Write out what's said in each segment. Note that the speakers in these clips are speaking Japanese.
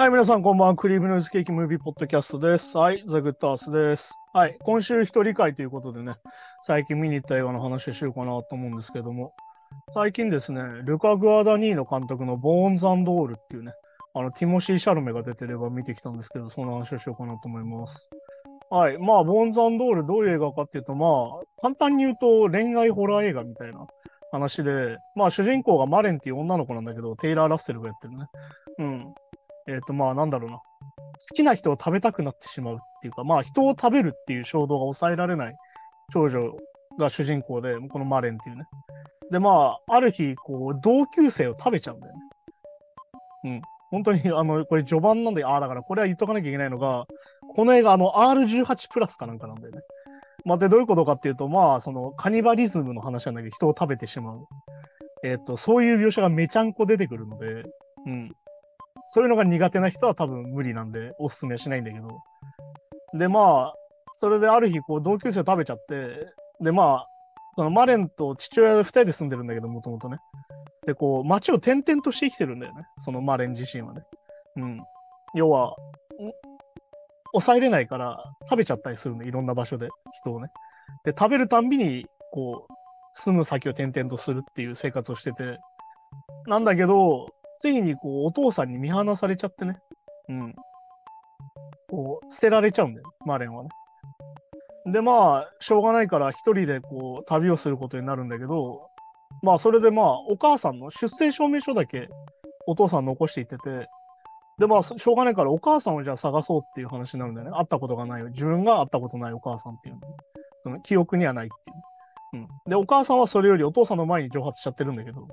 はい、皆さんこんばんは。クリームノイズケーキムービーポッドキャストです。はい、ザ・グッドアースです。はい、今週一人会ということでね、最近見に行った映画の話をしようかなと思うんですけども、最近ですね、ルカ・グアダニーノ監督のボーンズオールっていうね、あの、ティモシー・シャルメが出てれば見てきたんですけど、その話をしようかなと思います。はい、まあ、ボーンズオールどういう映画かっていうと、まあ、簡単に言うと恋愛ホラー映画みたいな話で、まあ、主人公がマレンっていう女の子なんだけど、テイラー・ラッセルがやってるね。うん。えっ、と、まあ、なんだろうな。好きな人を食べたくなってしまうっていうか、まあ、人を食べるっていう衝動が抑えられない少女が主人公で、このマレンっていうね。で、まあ、ある日、こう、同級生を食べちゃうんだよね。うん。本当に、あの、これ序盤なんで、ああ、だからこれは言っとかなきゃいけないのが、この映画、あの、R18 プラスかなんかなんだよね。まあ、で、どういうことかっていうと、まあ、その、カニバリズムの話なんだけど、人を食べてしまう。えっ、と、そういう描写がめちゃんこ出てくるので、うん。そういうのが苦手な人は多分無理なんで、おすすめしないんだけど。で、まあ、それである日、こう、同級生食べちゃって、で、まあ、そのマレンと父親で二人で住んでるんだけど、もともとね。で、こう、街を転々として生きてるんだよね。そのマレン自身はね。うん。要は、抑えれないから食べちゃったりするんで、いろんな場所で人をね。で、食べるたんびに、こう、住む先を転々とするっていう生活をしてて、なんだけど、ついにこう、お父さんに見放されちゃってね。うん。こう、捨てられちゃうんだよ、マレンはね。で、まあ、しょうがないから一人でこう、旅をすることになるんだけど、まあ、それでまあ、お母さんの出生証明書だけお父さん残していってて、で、まあ、しょうがないからお母さんをじゃあ探そうっていう話になるんだよね。会ったことがない、自分が会ったことないお母さんっていうの。その記憶にはないっていう。うん。で、お母さんはそれよりお父さんの前に蒸発しちゃってるんだけど。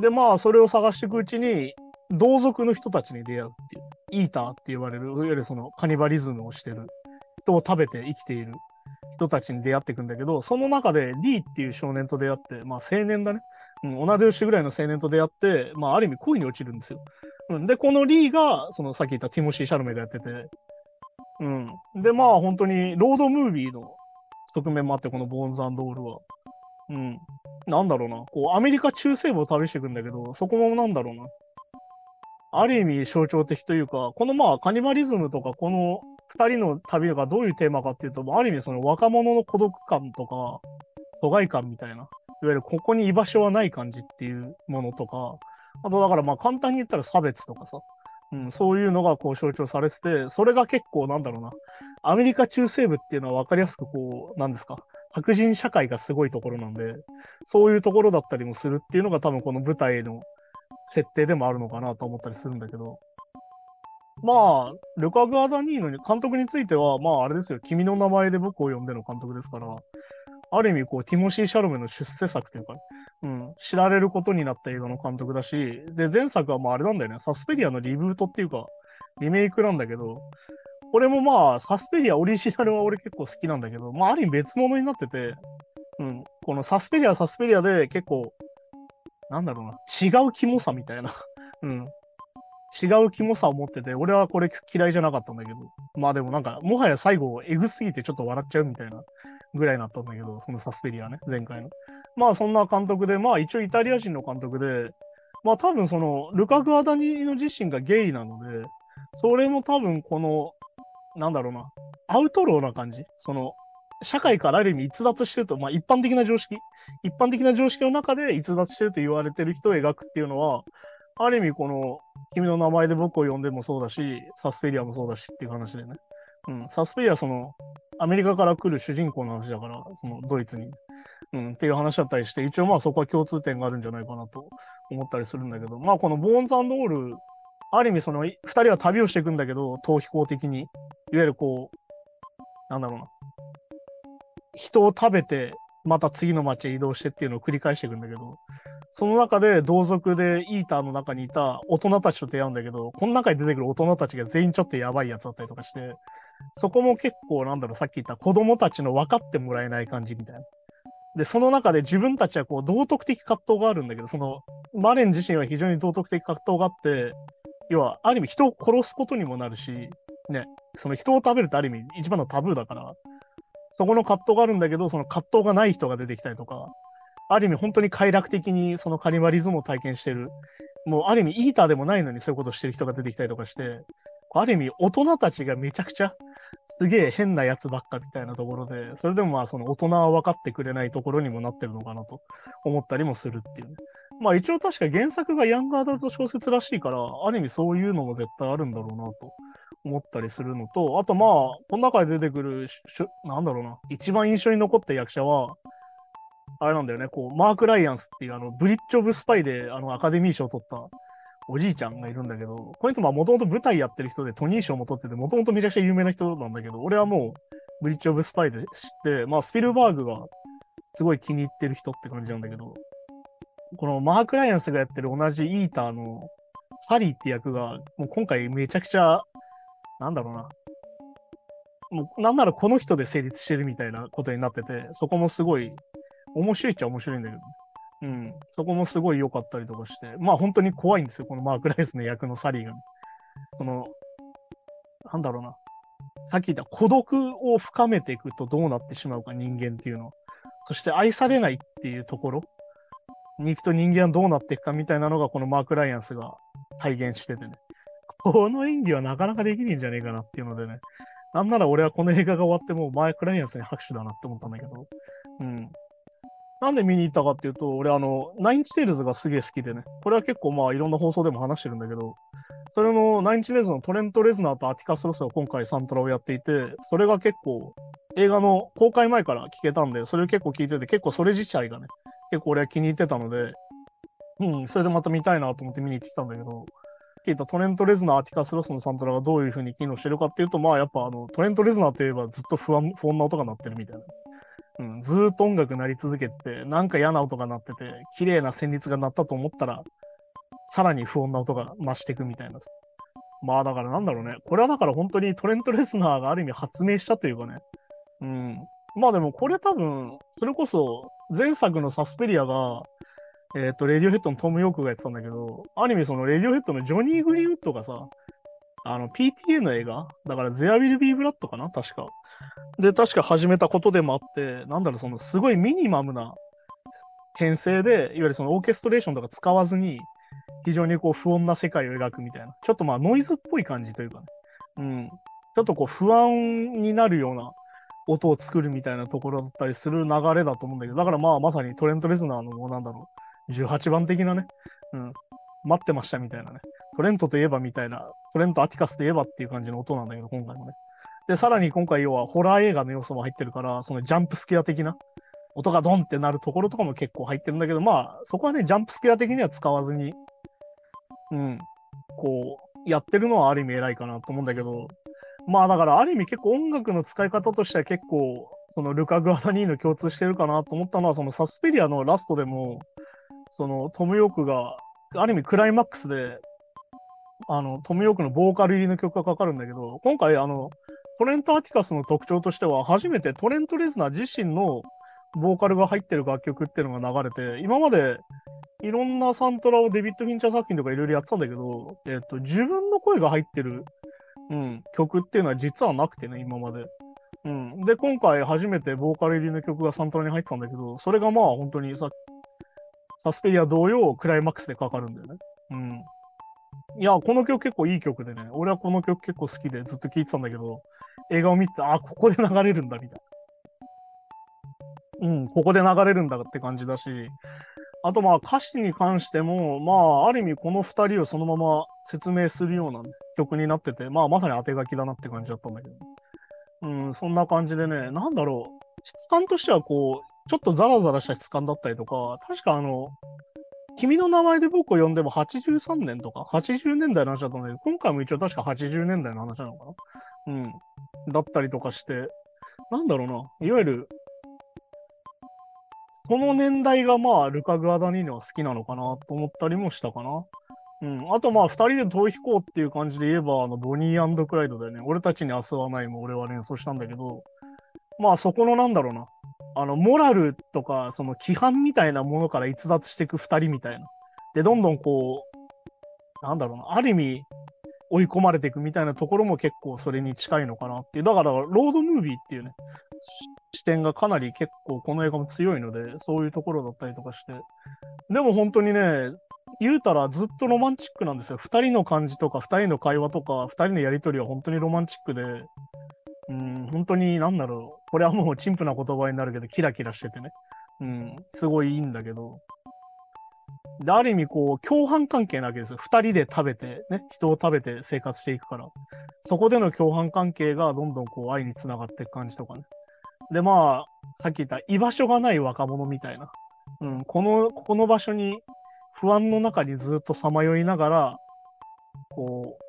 で、まあ、それを探していくうちに、同族の人たちに出会うっていう。イーターって言われる、いわゆるそのカニバリズムをしてる人を食べて生きている人たちに出会っていくんだけど、その中でリーっていう少年と出会って、まあ青年だね。うん、同じ年ぐらいの青年と出会って、まあある意味恋に落ちるんですよ。うん、で、このリーが、そのさっき言ったティモシー・シャルメがやってて、うん。で、まあ本当にロードムービーの側面もあって、このボーンズオールは。うん。なんだろうな。こう、アメリカ中西部を旅していくんだけど、そこもなんだろうな。ある意味象徴的というか、このまあカニバリズムとか、この二人の旅がどういうテーマかっていうと、ある意味その若者の孤独感とか、疎外感みたいな、いわゆるここに居場所はない感じっていうものとか、あとだからまあ簡単に言ったら差別とかさ、うん、そういうのがこう象徴されてて、それが結構なんだろうな、アメリカ中西部っていうのは分かりやすくこう、なんですか、白人社会がすごいところなんで、そういうところだったりもするっていうのが多分この舞台の設定でもあるのかなと思ったりするんだけど、まあ、ルカ・グアダニーノに監督については、まああれですよ、君の名前で僕を呼んでの監督ですから、ある意味こう、ティモシー・シャルメの出世作というか、うん、知られることになった映画の監督だし、で、前作はまああれなんだよね、サスペリアのリブートっていうか、リメイクなんだけど、これもまあ、サスペリアオリジナルは俺結構好きなんだけど、まあある意味別物になってて、うん、このサスペリアはサスペリアで結構、なんだろうな、違うキモさみたいな、うん、違うキモさを持ってて、俺はこれ嫌いじゃなかったんだけど、まあでもなんか、もはや最後、エグすぎてちょっと笑っちゃうみたいなぐらいになったんだけど、そのサスペリアね、前回の。まあそんな監督で、まあ一応イタリア人の監督で、まあ多分その、ルカ・グアダニー自身がゲイなので、それも多分この、なんだろうな、アウトローな感じ？その、社会からある意味逸脱してると、まあ一般的な常識、一般的な常識の中で逸脱してると言われてる人を描くっていうのは、ある意味この、君の名前で僕を呼んでもそうだし、サスペリアもそうだしっていう話でね。うん、サスペリアはその、アメリカから来る主人公の話だから、そのドイツに。うん、っていう話だったりして、一応まあそこは共通点があるんじゃないかなと思ったりするんだけど、まあこのボーンズオール、ある意味その、二人は旅をしていくんだけど、逃避行的に。いわゆるこう、なんだろうな。人を食べて、また次の街へ移動してっていうのを繰り返していくんだけど、その中で同族でイーターの中にいた大人たちと出会うんだけど、この中に出てくる大人たちが全員ちょっとやばいやつだったりとかして、そこも結構なんだろう、さっき言った子供たちの分かってもらえない感じみたいな。で、その中で自分たちはこう道徳的葛藤があるんだけど、そのマレン自身は非常に道徳的葛藤があって、要はある意味人を殺すことにもなるし、ね、その人を食べるってある意味一番のタブーだから、そこの葛藤があるんだけど、その葛藤がない人が出てきたりとか、ある意味本当に快楽的にそのカニバリズムを体験してるもうある意味イーターでもないのにそういうことをしてる人が出てきたりとかして、ある意味大人たちがめちゃくちゃすげえ変なやつばっかみたいなところで、それでもまあその大人は分かってくれないところにもなってるのかなと思ったりもするっていうね。まあ一応確か原作がヤングアダルト小説らしいから、ある意味そういうのも絶対あるんだろうなと思ったりするのと、あとまあ、この中で出てくるしし、なんだろうな、一番印象に残った役者は、あれなんだよね、こう、マーク・ライアンスっていう、あの、ブリッジ・オブ・スパイで、あの、アカデミー賞を取ったおじいちゃんがいるんだけど、この人、まあ、もともと舞台やってる人で、トニー賞も取ってて、もともとめちゃくちゃ有名な人なんだけど、俺はもう、ブリッジ・オブ・スパイで知って、まあ、スピルバーグがすごい気に入ってる人って感じなんだけど、このマーク・ライアンスがやってる同じイーターのサリーって役が、もう今回めちゃくちゃ、なんだろうな、もうなんならこの人で成立してるみたいなことになってて、そこもすごい面白いっちゃ面白いんだけど、うん、そこもすごい良かったりとかして、まあ本当に怖いんですよ、このマーク・ライアンスの役のサリーが。その、なんだろうな、さっき言った孤独を深めていくとどうなってしまうか、人間っていうのは。そして愛されないっていうところに行くと人間はどうなっていくかみたいなのが、このマーク・ライアンスが体現しててね。この演技はなかなかできねえんじゃねえかなっていうのでね。なんなら俺はこの映画が終わってもうマーク・ライアンスに拍手だなって思ったんだけど。うん。なんで見に行ったかっていうと、俺あの、 Nine Inch Nails がすげえ好きでね。これは結構まあいろんな放送でも話してるんだけど、それの Nine Inch Nails のトレント・レズナーとアティカス・ロスが今回サントラをやっていて、それが結構映画の公開前から聞けたんで、それを結構聞いてて、結構それ自体がね、結構俺は気に入ってたので、うん、それでまた見たいなと思って見に行ってきたんだけど、聞いたトレント・レズナー、アティカス・ロスのサントラがどういう風に機能してるかっていうと、まあやっぱあのトレント・レズナーといえばずっと不安不穏な音が鳴ってるみたいな。うん、ずっと音楽鳴り続けてて、なんか嫌な音が鳴ってて、綺麗な旋律が鳴ったと思ったら、さらに不穏な音が増していくみたいな。まあだからなんだろうね。これはだから本当にトレント・レスナーがある意味発明したというかね。うん。まあでもこれ多分、それこそ前作のサスペリアが、えっ、と、レディオヘッドのトム・ヨークがやってたんだけど、ある意味そのレディオヘッドのジョニー・グリーウッドがさ、あの PTA の映画？だから There Will Be Blood かな？確か。で、確か始めたことでもあって、なんだろう、そのすごいミニマムな編成で、いわゆるそのオーケストレーションとか使わずに、非常にこう不穏な世界を描くみたいな、ちょっとまあノイズっぽい感じというかね、うん、ちょっとこう不安になるような音を作るみたいなところだったりする流れだと思うんだけど、だからまあまさにトレント・レズナーのなんだろう、18番的なね、うん、待ってましたみたいなね、トレントといえばみたいな、トレント・アティカスといえばっていう感じの音なんだけど、今回もね。で、さらに今回要はホラー映画の要素も入ってるから、そのジャンプスケア的な音がドンってなるところとかも結構入ってるんだけど、まあそこはね、ジャンプスケア的には使わずに、うん、こう、やってるのはある意味偉いかなと思うんだけど、まあだからある意味結構音楽の使い方としては結構、そのルカ・グアダニーの共通してるかなと思ったのは、そのサスペリアのラストでも、そのトム・ヨークが、ある意味クライマックスで、あの、トム・ヨークのボーカル入りの曲がかかるんだけど、今回あの、トレント・アティカスの特徴としては、初めてトレント・レズナー自身のボーカルが入ってる楽曲っていうのが流れて、今までいろんなサントラをデビッド・フィンチャー作品とかいろいろやってたんだけど、えっ、と、自分の声が入ってる、うん、曲っていうのは実はなくてね、今まで。うん。で、今回初めてボーカル入りの曲がサントラに入ってたんだけど、それがまあ本当にさっ、サスペリア同様、クライマックスでかかるんだよね。うん。いや、この曲結構いい曲でね、俺はこの曲結構好きでずっと聴いてたんだけど、映画を見て、あ、ここで流れるんだ、みたいな。うん、ここで流れるんだって感じだし、あとまあ歌詞に関しても、まあある意味この2人をそのまま説明するような、曲になってて、まあまさに当て書きだなって感じだったんだけど。うん、そんな感じでね、なんだろう、質感としてはこう、ちょっとザラザラした質感だったりとか、確かあの、君の名前で僕を呼んでも83年とか80年代の話だったんだけど、今回も一応確か80年代の話なのかな？うん。だったりとかして、なんだろうな、いわゆる、この年代がまあ、ルカ・グアダニーニは好きなのかなと思ったりもしたかな。うん。あとまあ、二人で逃避行っていう感じで言えば、あの、ボニークライドでね、俺たちに明日はないも俺は連想したんだけど、まあそこのなんだろうな、あの、モラルとか、その規範みたいなものから逸脱していく二人みたいな。で、どんどんこう、なんだろうな、ある意味、追い込まれていくみたいなところも結構それに近いのかなっていう。だから、ロードムービーっていうね、視点がかなり結構この映画も強いので、そういうところだったりとかして。でも本当にね、言うたらずっとロマンチックなんですよ。2人の感じとか、2人の会話とか、2人のやりとりは本当にロマンチックで、うん、本当になんだろう。これはもう陳腐な言葉になるけど、キラキラしててね。うん、すごいいいんだけど。で、ある意味、こう、共犯関係なわけですよ。二人で食べて、ね、人を食べて生活していくから。そこでの共犯関係がどんどんこう愛につながっていく感じとかね。で、まあ、さっき言った居場所がない若者みたいな。うん、この、ここの場所に不安の中にずっとさまよいながら、こう、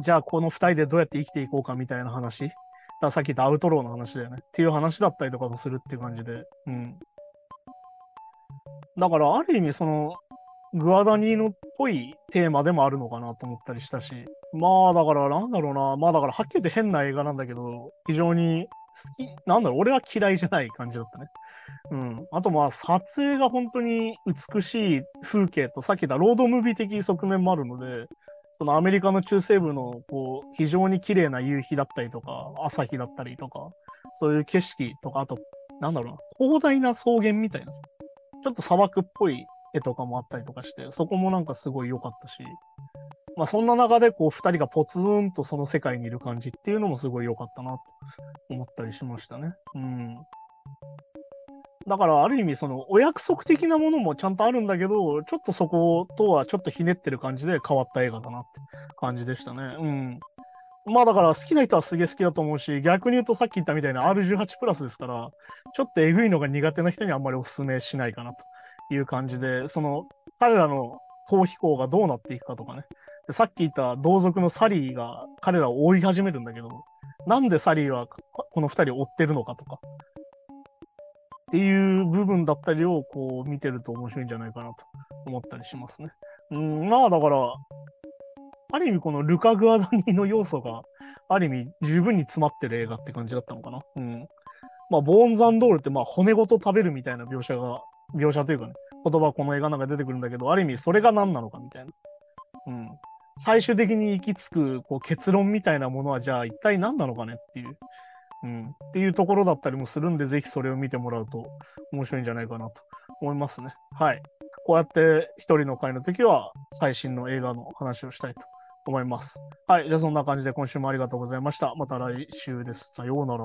じゃあこの二人でどうやって生きていこうかみたいな話？ださっき言ったアウトローの話だよね。っていう話だったりとかもするっていう感じで。うん。だからある意味そのグアダニーノっぽいテーマでもあるのかなと思ったりしたし、まあだからなんだろうな、まあだからはっきり言って変な映画なんだけど、非常に好き、なんだろう、俺は嫌いじゃない感じだったね。うん。あとまあ撮影が本当に美しい風景と、さっき言ったロードムービー的側面もあるので、そのアメリカの中西部のこう非常に綺麗な夕日だったりとか、朝日だったりとか、そういう景色とか、あと、なんだろうな、広大な草原みたいなちょっと砂漠っぽい絵とかもあったりとかして、そこもなんかすごい良かったし、まあそんな中でこう二人がポツンとその世界にいる感じっていうのもすごい良かったなと思ったりしましたね。うん。だからある意味そのお約束的なものもちゃんとあるんだけど、ちょっとそことはちょっとひねってる感じで変わった映画だなって感じでしたね。うん。まあだから好きな人はすげえ好きだと思うし、逆に言うとさっき言ったみたいな R18 プラスですから、ちょっとえぐいのが苦手な人にあんまりお勧めしないかなという感じで、その彼らの逃避行がどうなっていくかとかね。さっき言った同族のサリーが彼らを追い始めるんだけど、なんでサリーはこの2人を追ってるのかとか、っていう部分だったりをこう見てると面白いんじゃないかなと思ったりしますね。うん、まあだから、ある意味このルカ・グアダニの要素が、ある意味十分に詰まってる映画って感じだったのかな。うん。まあ、ボーン・ザンドールってまあ骨ごと食べるみたいな描写が、描写というかね、言葉この映画の中で出てくるんだけど、ある意味それが何なのかみたいな。うん。最終的に行き着くこう結論みたいなものは、じゃあ一体何なのかねっていう。うん、っていうところだったりもするんで、ぜひそれを見てもらうと面白いんじゃないかなと思いますね。はい。こうやって一人の会の時は最新の映画の話をしたいと思います。はい。じゃあそんな感じで今週もありがとうございました。また来週です。さようなら。